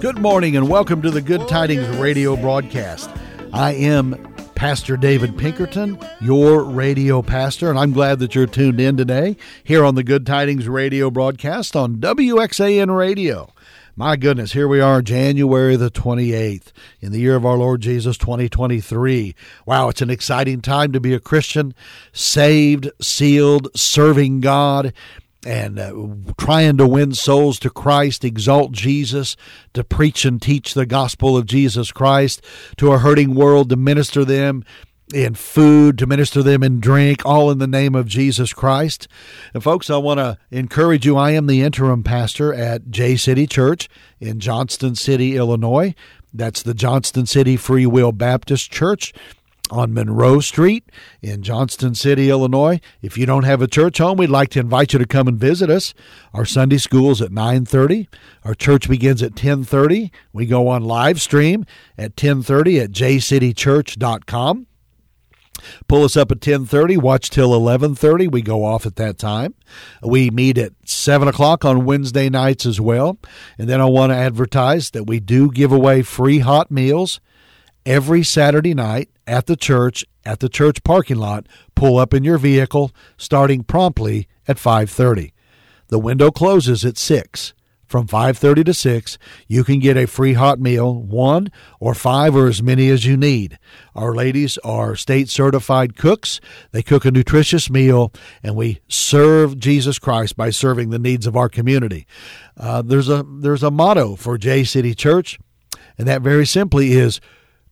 Good morning and welcome to the Good Tidings radio broadcast. I am Pastor David Pinkerton, your radio pastor, and I'm glad that you're tuned in today here on the Good Tidings radio broadcast on WXAN Radio. My goodness, here we are, January the 28th, in the year of our Lord Jesus 2023. Wow, it's an exciting time to be a Christian, saved, sealed, serving God and uh, trying to win souls to Christ, exalt Jesus, to preach and teach the gospel of Jesus Christ to a hurting world, to minister them in food, to minister them in drink, all in the name of Jesus Christ. And folks, I want to encourage you. I am the interim pastor at J City Church in Johnston City, Illinois. That's the Johnston City Free Will Baptist Church on Monroe Street in Johnston City, Illinois. If you don't have a church home, we'd like to invite you to come and visit us. Our Sunday school's at 9:30. Our church begins at 10:30. We go on live stream at 10:30 at jcitychurch.com. Pull us up at 10:30. Watch till 11:30. We go off at that time. We meet at 7 o'clock on Wednesday nights as well. And then I want to advertise that we do give away free hot meals every Saturday night at the church at the church parking lot. Pull up in your vehicle starting promptly at 5:30. The window closes at 6. From 5:30 to 6, you can get a free hot meal, one or five or as many as you need. Our ladies are state certified cooks. They cook a nutritious meal and we serve Jesus Christ by serving the needs of our community. Uh, there's a there's a motto for J City Church, and that very simply is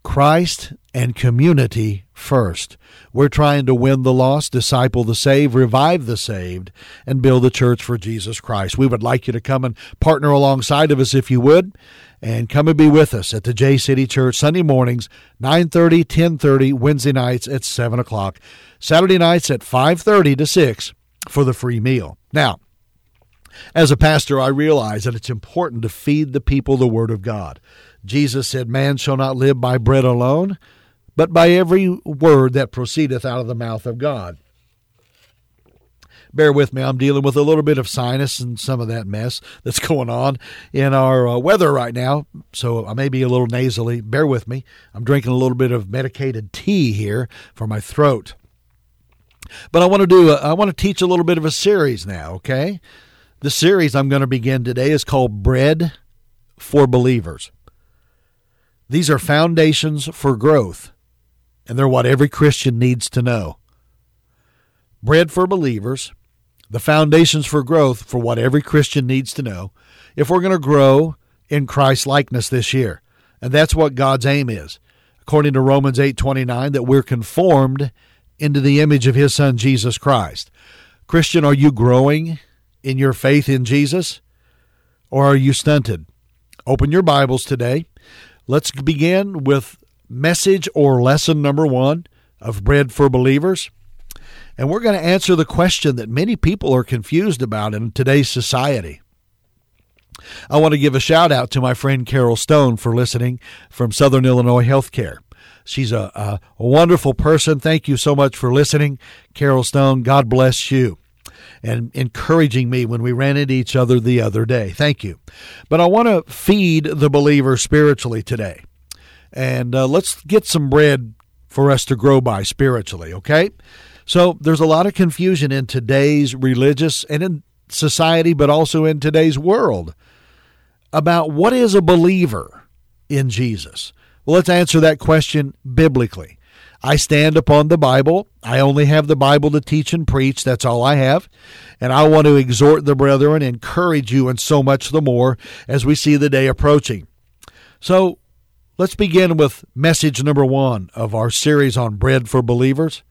Christ and community first. We're trying to win the lost, disciple the saved, revive the saved, and build a church for Jesus Christ. We would like you to come and partner alongside of us if you would, and come and be with us at the J City Church Sunday mornings, 9.30, 10.30, Wednesday nights at 7 o'clock, Saturday nights at 5.30 to 6 for the free meal. Now, as a pastor, I realize that it's important to feed the people the Word of God. Jesus said, Man shall not live by bread alone, but by every word that proceedeth out of the mouth of God. Bear with me, I'm dealing with a little bit of sinus and some of that mess that's going on in our uh, weather right now, so I may be a little nasally. Bear with me. I'm drinking a little bit of medicated tea here for my throat. But I want to do a, I want to teach a little bit of a series now, okay? The series I'm going to begin today is called Bread for Believers. These are foundations for growth, and they're what every Christian needs to know. Bread for believers, the foundations for growth for what every Christian needs to know if we're going to grow in Christ likeness this year. And that's what God's aim is. According to Romans 8:29 that we're conformed into the image of his son Jesus Christ. Christian, are you growing in your faith in Jesus or are you stunted? Open your Bibles today Let's begin with message or lesson number one of Bread for Believers. And we're going to answer the question that many people are confused about in today's society. I want to give a shout out to my friend Carol Stone for listening from Southern Illinois Healthcare. She's a, a, a wonderful person. Thank you so much for listening, Carol Stone. God bless you and encouraging me when we ran into each other the other day. Thank you. But I want to feed the believer spiritually today. And uh, let's get some bread for us to grow by spiritually, okay? So there's a lot of confusion in today's religious and in society, but also in today's world about what is a believer in Jesus. Well, let's answer that question biblically. I stand upon the Bible. I only have the Bible to teach and preach. That's all I have. And I want to exhort the brethren, encourage you, and so much the more as we see the day approaching. So let's begin with message number one of our series on bread for believers.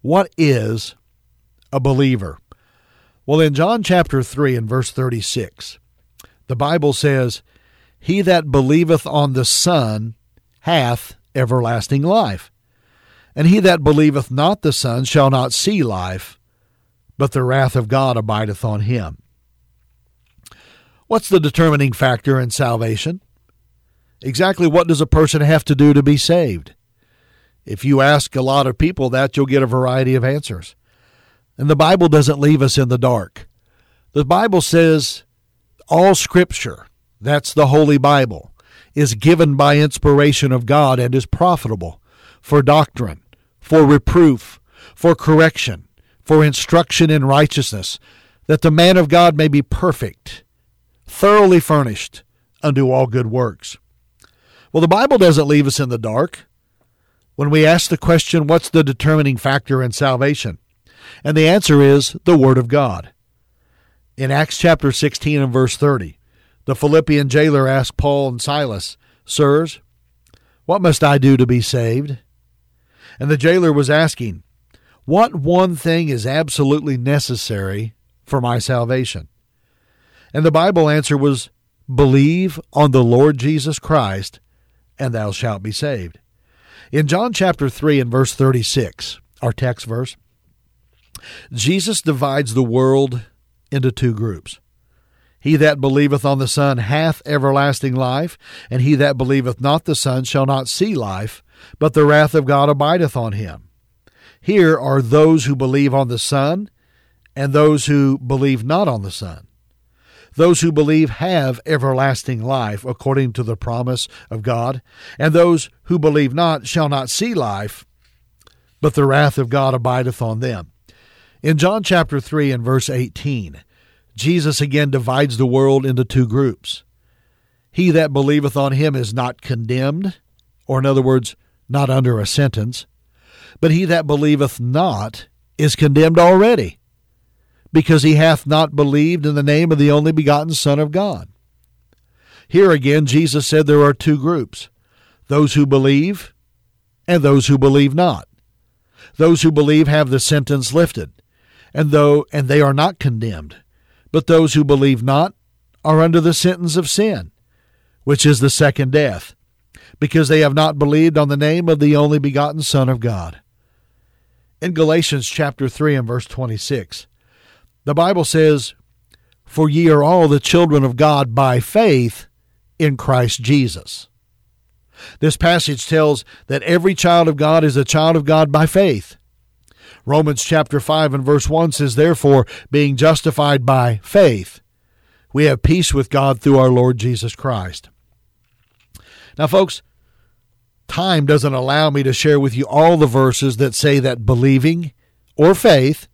What is a believer? Well, in John chapter 3 and verse 36, the Bible says, He that believeth on the Son hath everlasting life. And he that believeth not the Son shall not see life, but the wrath of God abideth on him. What's the determining factor in salvation? Exactly what does a person have to do to be saved? If you ask a lot of people that, you'll get a variety of answers. And the Bible doesn't leave us in the dark. The Bible says all Scripture, that's the Holy Bible, is given by inspiration of God and is profitable for doctrine, for reproof, for correction, for instruction in righteousness, that the man of God may be perfect, thoroughly furnished unto all good works. Well, the Bible doesn't leave us in the dark. When we ask the question, what's the determining factor in salvation? And the answer is the Word of God. In Acts chapter 16 and verse 30, the Philippian jailer asked Paul and Silas, Sirs, what must I do to be saved? And the jailer was asking, What one thing is absolutely necessary for my salvation? And the Bible answer was, Believe on the Lord Jesus Christ, and thou shalt be saved. In John chapter 3 and verse 36, our text verse, Jesus divides the world into two groups. He that believeth on the Son hath everlasting life, and he that believeth not the Son shall not see life, but the wrath of God abideth on him. Here are those who believe on the Son, and those who believe not on the Son. Those who believe have everlasting life, according to the promise of God, and those who believe not shall not see life, but the wrath of God abideth on them. In John chapter 3 and verse 18, Jesus again divides the world into two groups. He that believeth on him is not condemned, or in other words, not under a sentence, but he that believeth not is condemned already, because he hath not believed in the name of the only begotten Son of God. Here again, Jesus said there are two groups those who believe and those who believe not. Those who believe have the sentence lifted, and though and they are not condemned but those who believe not are under the sentence of sin, which is the second death, because they have not believed on the name of the only begotten Son of God. In Galatians chapter 3 and verse 26, the Bible says, For ye are all the children of God by faith in Christ Jesus. This passage tells that every child of God is a child of God by faith. Romans chapter 5 and verse 1 says, Therefore, being justified by faith, we have peace with God through our Lord Jesus Christ. Now, folks, time doesn't allow me to share with you all the verses that say that believing or faith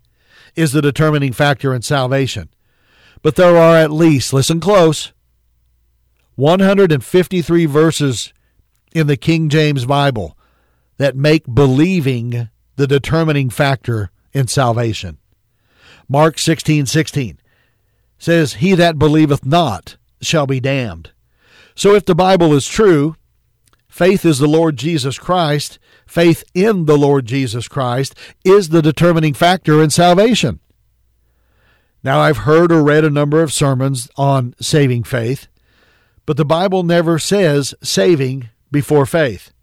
is the determining factor in salvation. But there are at least, listen close, 153 verses in the King James Bible that make believing the determining factor in salvation. Mark 16 16 says, He that believeth not shall be damned. So if the Bible is true, faith is the Lord Jesus Christ, faith in the Lord Jesus Christ is the determining factor in salvation. Now, I've heard or read a number of sermons on saving faith, but the Bible never says saving before faith.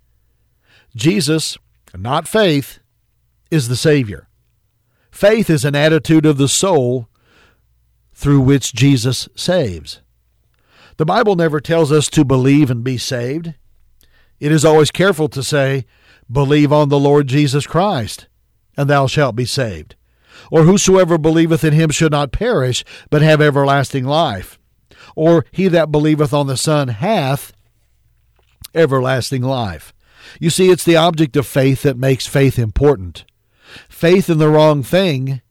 Jesus, not faith, is the Savior. Faith is an attitude of the soul through which Jesus saves. The Bible never tells us to believe and be saved. It is always careful to say, Believe on the Lord Jesus Christ, and thou shalt be saved. Or whosoever believeth in him should not perish, but have everlasting life. Or he that believeth on the Son hath everlasting life. You see, it's the object of faith that makes faith important faith in the wrong thing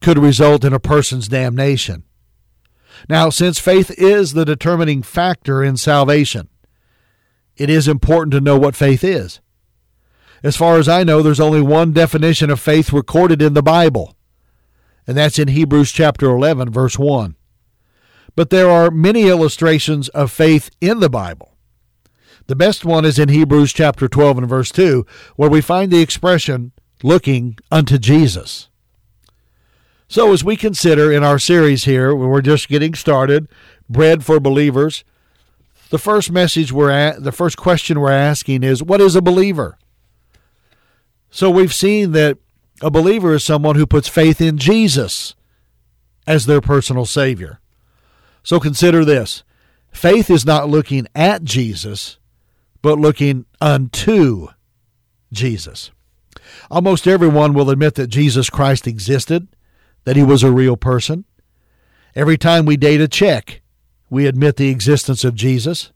could result in a person's damnation. Now, since faith is the determining factor in salvation, it is important to know what faith is. As far as I know, there's only one definition of faith recorded in the Bible, and that's in Hebrews chapter 11, verse 1. But there are many illustrations of faith in the Bible. The best one is in Hebrews chapter 12 and verse 2, where we find the expression, looking unto Jesus. So, as we consider in our series here, we're just getting started, Bread for Believers, the first message we're at, the first question we're asking is, What is a believer? So, we've seen that a believer is someone who puts faith in Jesus as their personal Savior. So, consider this faith is not looking at Jesus, but looking unto Jesus. Almost everyone will admit that Jesus Christ existed, that he was a real person. Every time we date a check, we admit the existence of Jesus.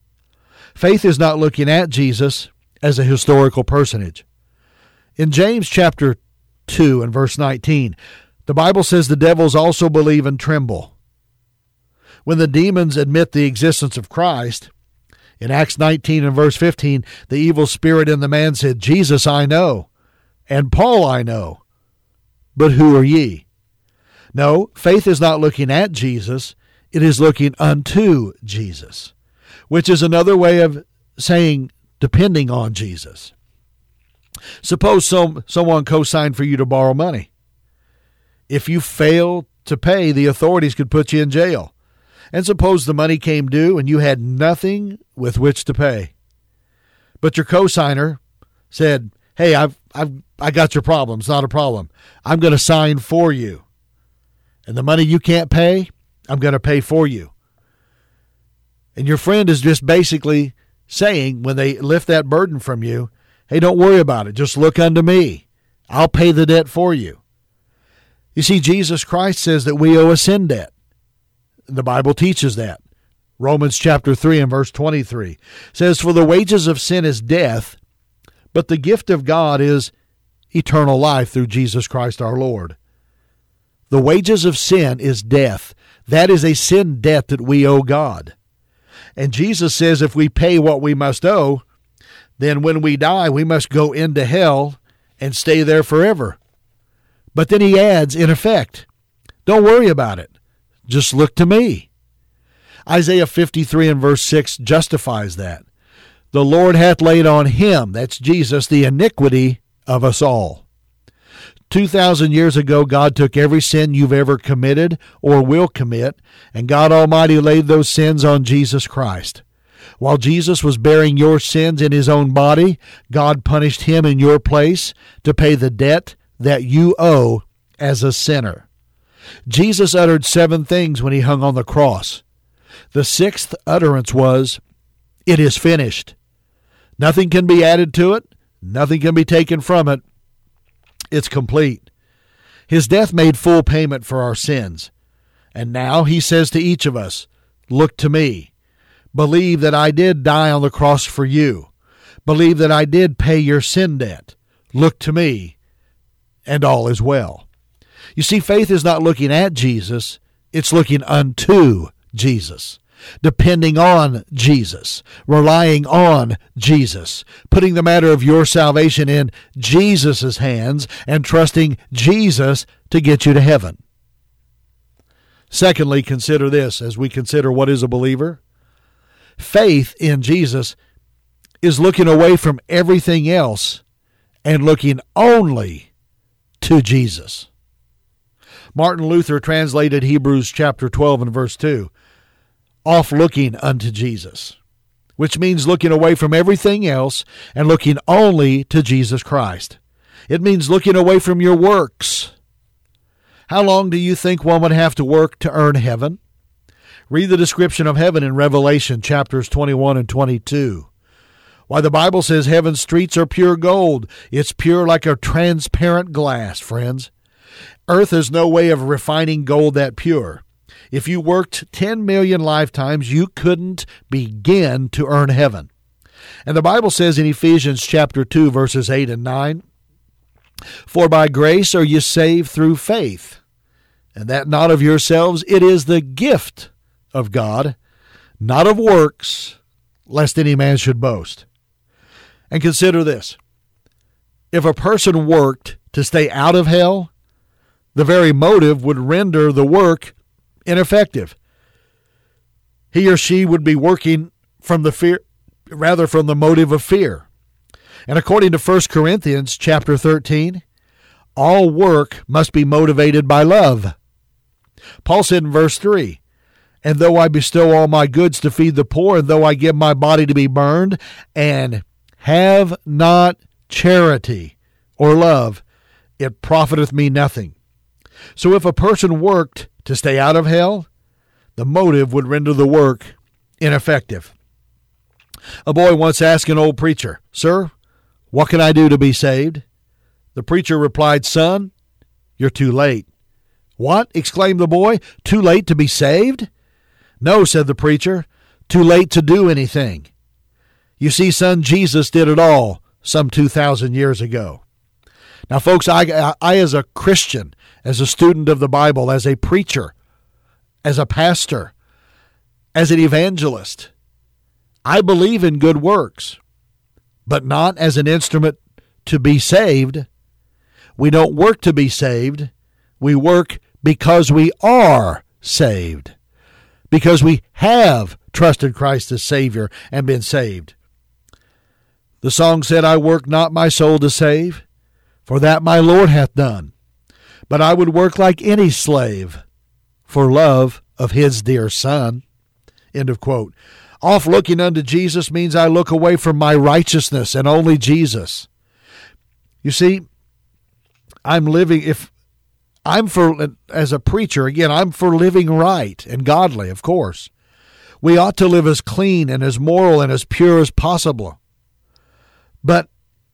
Faith is not looking at Jesus as a historical personage. In James chapter 2 and verse 19, the Bible says the devils also believe and tremble. When the demons admit the existence of Christ, in Acts 19 and verse 15, the evil spirit in the man said, Jesus I know, and Paul I know, but who are ye? No, faith is not looking at Jesus, it is looking unto Jesus, which is another way of saying depending on Jesus. Suppose some, someone co signed for you to borrow money. If you fail to pay, the authorities could put you in jail. And suppose the money came due and you had nothing with which to pay. But your co-signer said, "Hey, I've I've I got your problem. It's not a problem. I'm going to sign for you. And the money you can't pay, I'm going to pay for you." And your friend is just basically saying when they lift that burden from you, "Hey, don't worry about it. Just look unto me. I'll pay the debt for you." You see, Jesus Christ says that we owe a sin debt. The Bible teaches that. Romans chapter 3 and verse 23 says, For the wages of sin is death, but the gift of God is eternal life through Jesus Christ our Lord. The wages of sin is death. That is a sin debt that we owe God. And Jesus says if we pay what we must owe, then when we die, we must go into hell and stay there forever. But then he adds, in effect, don't worry about it. Just look to me. Isaiah 53 and verse 6 justifies that. The Lord hath laid on him, that's Jesus, the iniquity of us all. 2,000 years ago, God took every sin you've ever committed or will commit, and God Almighty laid those sins on Jesus Christ. While Jesus was bearing your sins in his own body, God punished him in your place to pay the debt that you owe as a sinner. Jesus uttered seven things when he hung on the cross. The sixth utterance was, It is finished. Nothing can be added to it, nothing can be taken from it. It's complete. His death made full payment for our sins. And now he says to each of us, Look to me. Believe that I did die on the cross for you. Believe that I did pay your sin debt. Look to me and all is well. You see, faith is not looking at Jesus, it's looking unto Jesus, depending on Jesus, relying on Jesus, putting the matter of your salvation in Jesus' hands, and trusting Jesus to get you to heaven. Secondly, consider this as we consider what is a believer. Faith in Jesus is looking away from everything else and looking only to Jesus. Martin Luther translated Hebrews chapter 12 and verse 2 off looking unto Jesus, which means looking away from everything else and looking only to Jesus Christ. It means looking away from your works. How long do you think one would have to work to earn heaven? Read the description of heaven in Revelation chapters 21 and 22. Why, the Bible says heaven's streets are pure gold. It's pure like a transparent glass, friends. Earth has no way of refining gold that pure. If you worked 10 million lifetimes, you couldn't begin to earn heaven. And the Bible says in Ephesians chapter 2 verses 8 and 9, "For by grace are you saved through faith, and that not of yourselves, it is the gift of God, not of works, lest any man should boast." And consider this if a person worked to stay out of hell, the very motive would render the work ineffective. He or she would be working from the fear rather from the motive of fear. And according to 1 Corinthians chapter 13, all work must be motivated by love. Paul said in verse 3, And though I bestow all my goods to feed the poor, and though I give my body to be burned, and have not charity or love, it profiteth me nothing. So if a person worked to stay out of hell, the motive would render the work ineffective. A boy once asked an old preacher, Sir, what can I do to be saved? The preacher replied, Son, you're too late. What? exclaimed the boy. Too late to be saved? No, said the preacher. Too late to do anything. You see, son, Jesus did it all some 2,000 years ago. Now, folks, I, I, as a Christian, as a student of the Bible, as a preacher, as a pastor, as an evangelist, I believe in good works, but not as an instrument to be saved. We don't work to be saved. We work because we are saved, because we have trusted Christ as Savior and been saved. The song said, I work not my soul to save, for that my Lord hath done. But I would work like any slave for love of his dear Son. End of quote. Off looking unto Jesus means I look away from my righteousness and only Jesus. You see, I'm living, if I'm for, as a preacher, again, I'm for living right and godly, of course. We ought to live as clean and as moral and as pure as possible. But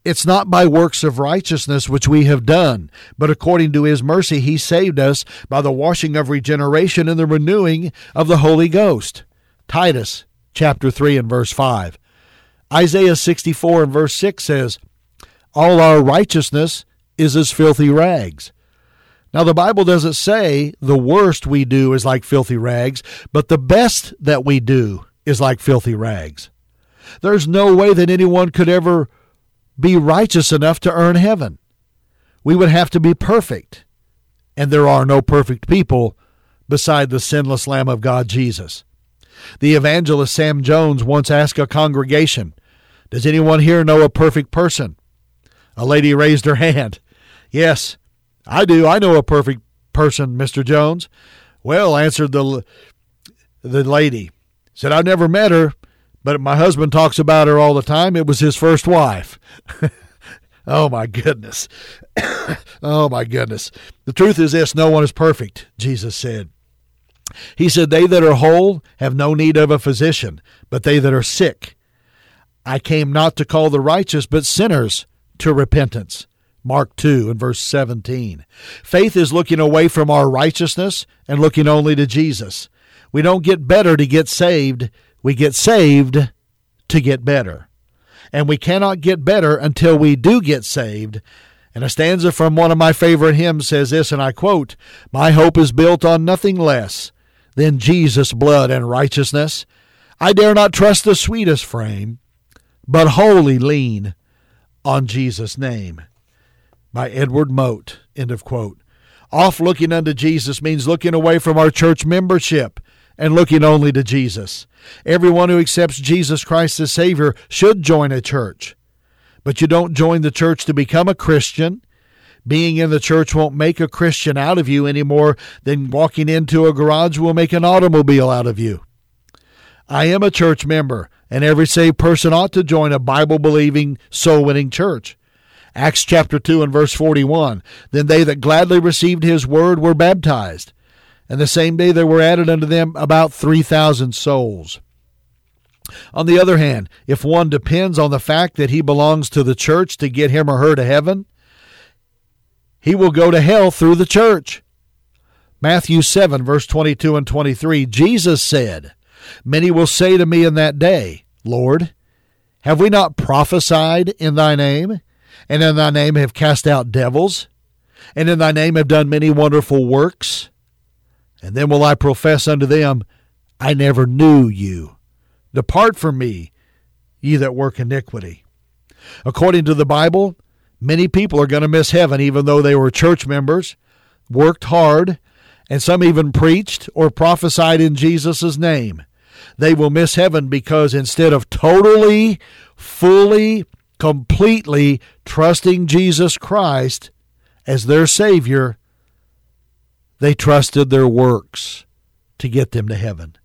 it's not by works of righteousness which we have done, but according to his mercy he saved us by the washing of regeneration and the renewing of the Holy Ghost. Titus chapter 3 and verse 5. Isaiah 64 and verse 6 says, All our righteousness is as filthy rags. Now, the Bible doesn't say the worst we do is like filthy rags, but the best that we do is like filthy rags. There's no way that anyone could ever be righteous enough to earn heaven. We would have to be perfect, and there are no perfect people beside the sinless Lamb of God, Jesus. The evangelist Sam Jones once asked a congregation, Does anyone here know a perfect person? A lady raised her hand. Yes, I do. I know a perfect person, Mr. Jones. Well, answered the the lady. Said I've never met her, but my husband talks about her all the time. It was his first wife. oh my goodness. oh my goodness. The truth is this, no one is perfect, Jesus said. He said, They that are whole have no need of a physician, but they that are sick. I came not to call the righteous, but sinners to repentance. Mark 2 and verse 17. Faith is looking away from our righteousness and looking only to Jesus. We don't get better to get saved, we get saved to get better. And we cannot get better until we do get saved. And a stanza from one of my favorite hymns says this, and I quote My hope is built on nothing less than Jesus' blood and righteousness. I dare not trust the sweetest frame, but wholly lean on Jesus' name. By Edward Mote. End of quote. Off looking unto Jesus means looking away from our church membership and looking only to Jesus. Everyone who accepts Jesus Christ as Savior should join a church. But you don't join the church to become a Christian. Being in the church won't make a Christian out of you any more than walking into a garage will make an automobile out of you. I am a church member, and every saved person ought to join a Bible believing, soul winning church. Acts chapter 2 and verse 41 Then they that gladly received his word were baptized, and the same day there were added unto them about 3,000 souls. On the other hand, if one depends on the fact that he belongs to the church to get him or her to heaven, he will go to hell through the church. Matthew 7, verse 22 and 23, Jesus said, Many will say to me in that day, Lord, have we not prophesied in thy name, and in thy name have cast out devils, and in thy name have done many wonderful works? And then will I profess unto them, I never knew you. Depart from me, ye that work iniquity. According to the Bible, Many people are going to miss heaven even though they were church members, worked hard, and some even preached or prophesied in Jesus' name. They will miss heaven because instead of totally, fully, completely trusting Jesus Christ as their Savior, they trusted their works to get them to heaven.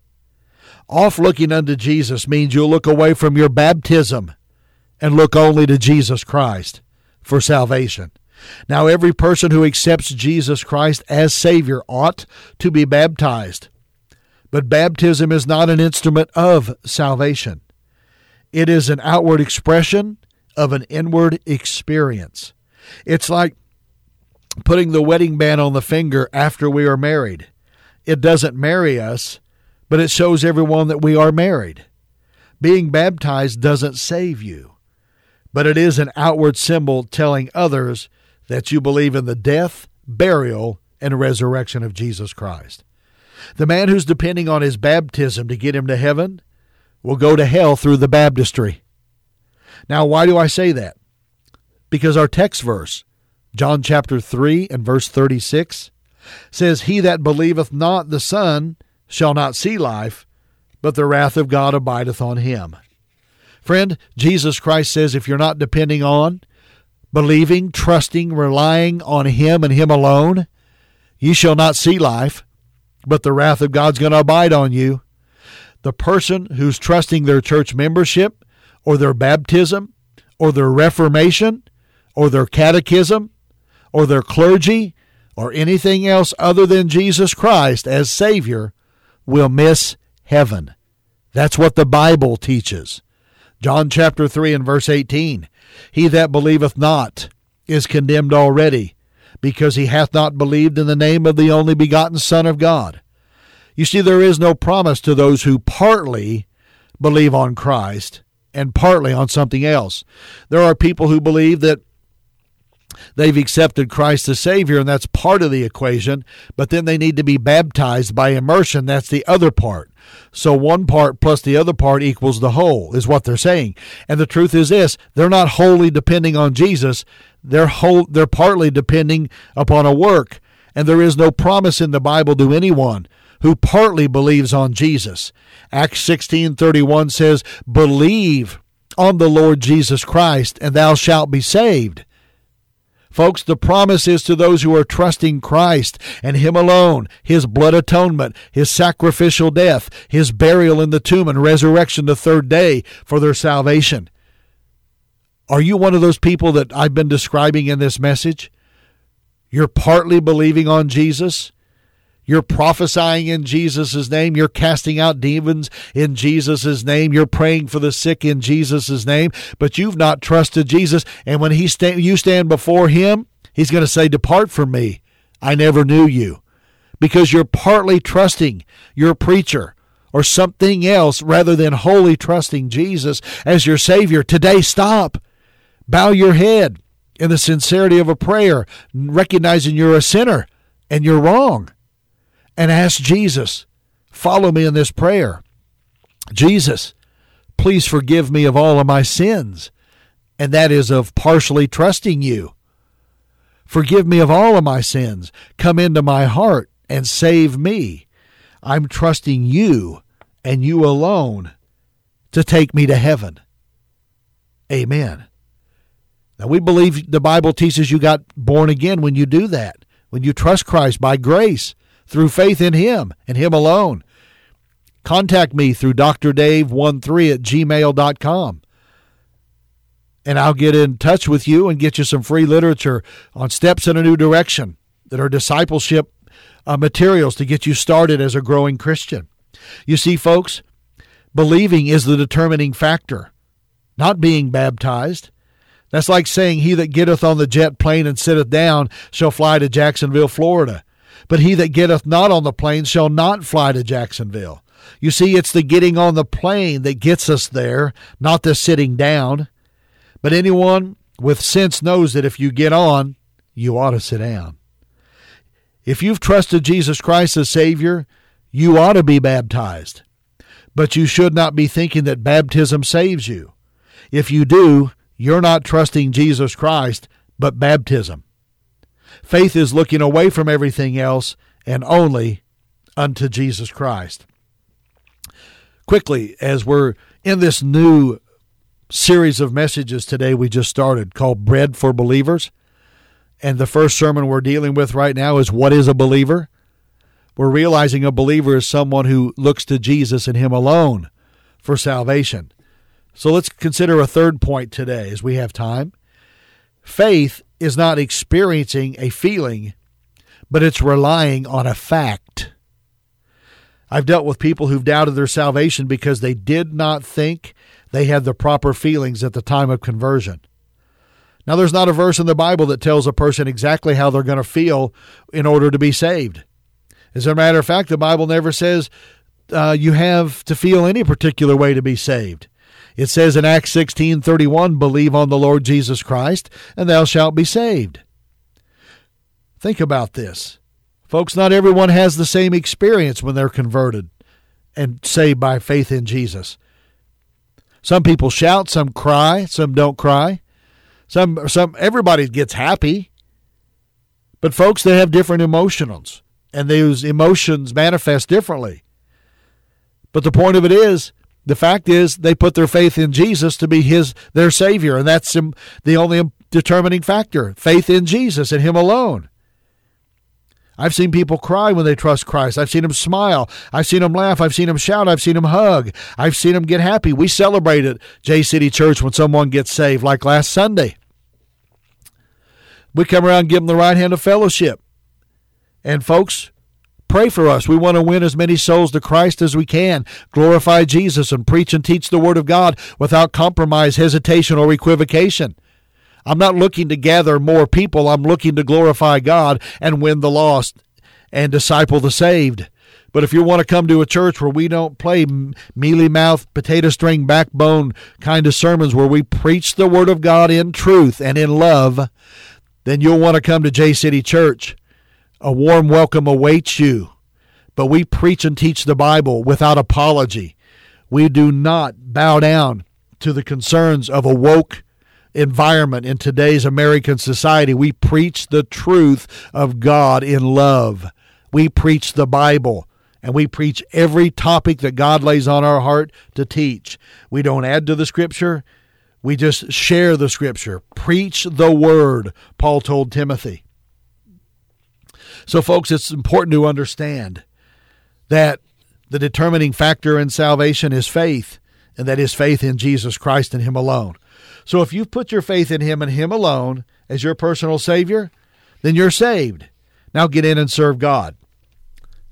Off looking unto Jesus means you'll look away from your baptism and look only to Jesus Christ for salvation. Now, every person who accepts Jesus Christ as Savior ought to be baptized. But baptism is not an instrument of salvation, it is an outward expression of an inward experience. It's like putting the wedding band on the finger after we are married. It doesn't marry us, but it shows everyone that we are married. Being baptized doesn't save you, but it is an outward symbol telling others that you believe in the death, burial, and resurrection of Jesus Christ. The man who's depending on his baptism to get him to heaven will go to hell through the baptistry. Now, why do I say that? Because our text verse, John chapter 3 and verse 36, says, He that believeth not the Son shall not see life, but the wrath of God abideth on him. Friend, Jesus Christ says if you're not depending on, believing, trusting, relying on Him and Him alone, you shall not see life, but the wrath of God's going to abide on you. The person who's trusting their church membership or their baptism or their reformation or their catechism or their clergy or anything else other than Jesus Christ as Savior will miss heaven. That's what the Bible teaches. John chapter 3 and verse 18 He that believeth not is condemned already, because he hath not believed in the name of the only begotten Son of God. You see, there is no promise to those who partly believe on Christ and partly on something else. There are people who believe that they've accepted Christ as Savior, and that's part of the equation, but then they need to be baptized by immersion. That's the other part. So one part plus the other part equals the whole, is what they're saying. And the truth is this they're not wholly depending on Jesus, they're, whole, they're partly depending upon a work. And there is no promise in the Bible to anyone who partly believes on Jesus. Acts 16:31 says, "Believe on the Lord Jesus Christ and thou shalt be saved." Folks, the promise is to those who are trusting Christ and Him alone, His blood atonement, His sacrificial death, His burial in the tomb, and resurrection the third day for their salvation. Are you one of those people that I've been describing in this message? You're partly believing on Jesus. You're prophesying in Jesus' name. You're casting out demons in Jesus' name. You're praying for the sick in Jesus' name, but you've not trusted Jesus. And when he sta- you stand before him, he's going to say, Depart from me. I never knew you. Because you're partly trusting your preacher or something else rather than wholly trusting Jesus as your Savior. Today, stop. Bow your head in the sincerity of a prayer, recognizing you're a sinner and you're wrong and ask Jesus, follow me in this prayer. Jesus, please forgive me of all of my sins, and that is of partially trusting you. Forgive me of all of my sins. Come into my heart and save me. I'm trusting you and you alone to take me to heaven. Amen. Now, we believe the Bible teaches you got born again when you do that, when you trust Christ by grace through faith in Him and Him alone. Contact me through drdave13 at gmail.com. And I'll get in touch with you and get you some free literature on steps in a new direction that are discipleship uh, materials to get you started as a growing Christian. You see, folks, believing is the determining factor, not being baptized. That's like saying, He that getteth on the jet plane and sitteth down shall fly to Jacksonville, Florida. But he that getteth not on the plane shall not fly to Jacksonville. You see, it's the getting on the plane that gets us there, not the sitting down. But anyone with sense knows that if you get on, you ought to sit down. If you've trusted Jesus Christ as Savior, you ought to be baptized. But you should not be thinking that baptism saves you. If you do, you're not trusting Jesus Christ, but baptism. Faith is looking away from everything else and only unto Jesus Christ. Quickly, as we're in this new series of messages today we just started called Bread for Believers, and the first sermon we're dealing with right now is What is a Believer? We're realizing a believer is someone who looks to Jesus and Him alone for salvation. So let's consider a third point today as we have time. Faith is not experiencing a feeling, but it's relying on a fact. I've dealt with people who've doubted their salvation because they did not think they had the proper feelings at the time of conversion. Now, there's not a verse in the Bible that tells a person exactly how they're going to feel in order to be saved. As a matter of fact, the Bible never says uh, you have to feel any particular way to be saved. It says in Acts 16:31, "Believe on the Lord Jesus Christ, and thou shalt be saved." Think about this. Folks, not everyone has the same experience when they're converted and saved by faith in Jesus. Some people shout, some cry, some don't cry. Some some everybody gets happy. But folks, they have different emotions and those emotions manifest differently. But the point of it is, the fact is they put their faith in Jesus to be his their savior and that's the only determining factor, faith in Jesus and him alone. I've seen people cry when they trust Christ. I've seen them smile. I've seen them laugh. I've seen them shout. I've seen them hug. I've seen them get happy. We celebrate at J City Church when someone gets saved, like last Sunday. We come around and give them the right hand of fellowship. And folks, pray for us. We want to win as many souls to Christ as we can, glorify Jesus, and preach and teach the Word of God without compromise, hesitation, or equivocation. I'm not looking to gather more people. I'm looking to glorify God and win the lost and disciple the saved. But if you want to come to a church where we don't play mealy mouth, potato string, backbone kind of sermons, where we preach the Word of God in truth and in love, then you'll want to come to J City Church. A warm welcome awaits you. But we preach and teach the Bible without apology. We do not bow down to the concerns of a woke environment in today's American society. We preach the truth of God in love. We preach the Bible and we preach every topic that God lays on our heart to teach. We don't add to the scripture. We just share the scripture. Preach the word, Paul told Timothy. So, folks, it's important to understand that the determining factor in salvation is faith, and that is faith in Jesus Christ and Him alone. So if you've put your faith in Him and Him alone as your personal Savior, then you're saved. Now get in and serve God.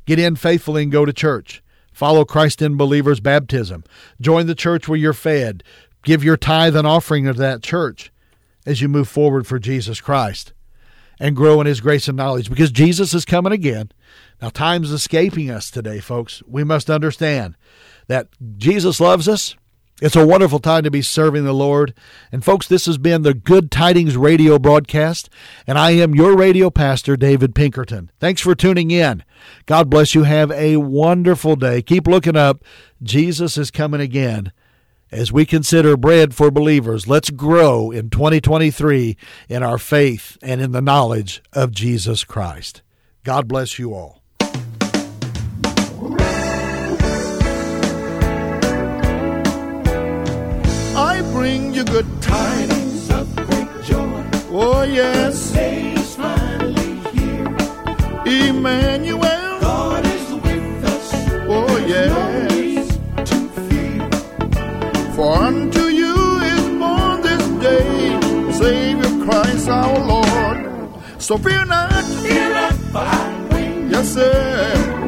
Get in faithfully and go to church. Follow Christ in believers' baptism. Join the church where you're fed. Give your tithe and offering of that church as you move forward for Jesus Christ and grow in His grace and knowledge because Jesus is coming again. Now, time's escaping us today, folks. We must understand that Jesus loves us. It's a wonderful time to be serving the Lord. And folks, this has been the Good Tidings radio broadcast, and I am your radio pastor, David Pinkerton. Thanks for tuning in. God bless you. Have a wonderful day. Keep looking up. Jesus is coming again. As we consider bread for believers, let's grow in 2023 in our faith and in the knowledge of Jesus Christ. God bless you all. I bring you good tidings of great joy. Oh, yes. The day is finally here. Emmanuel. For unto you is born this day Savior Christ our Lord. So fear not. Fear not, for I Yes, sir.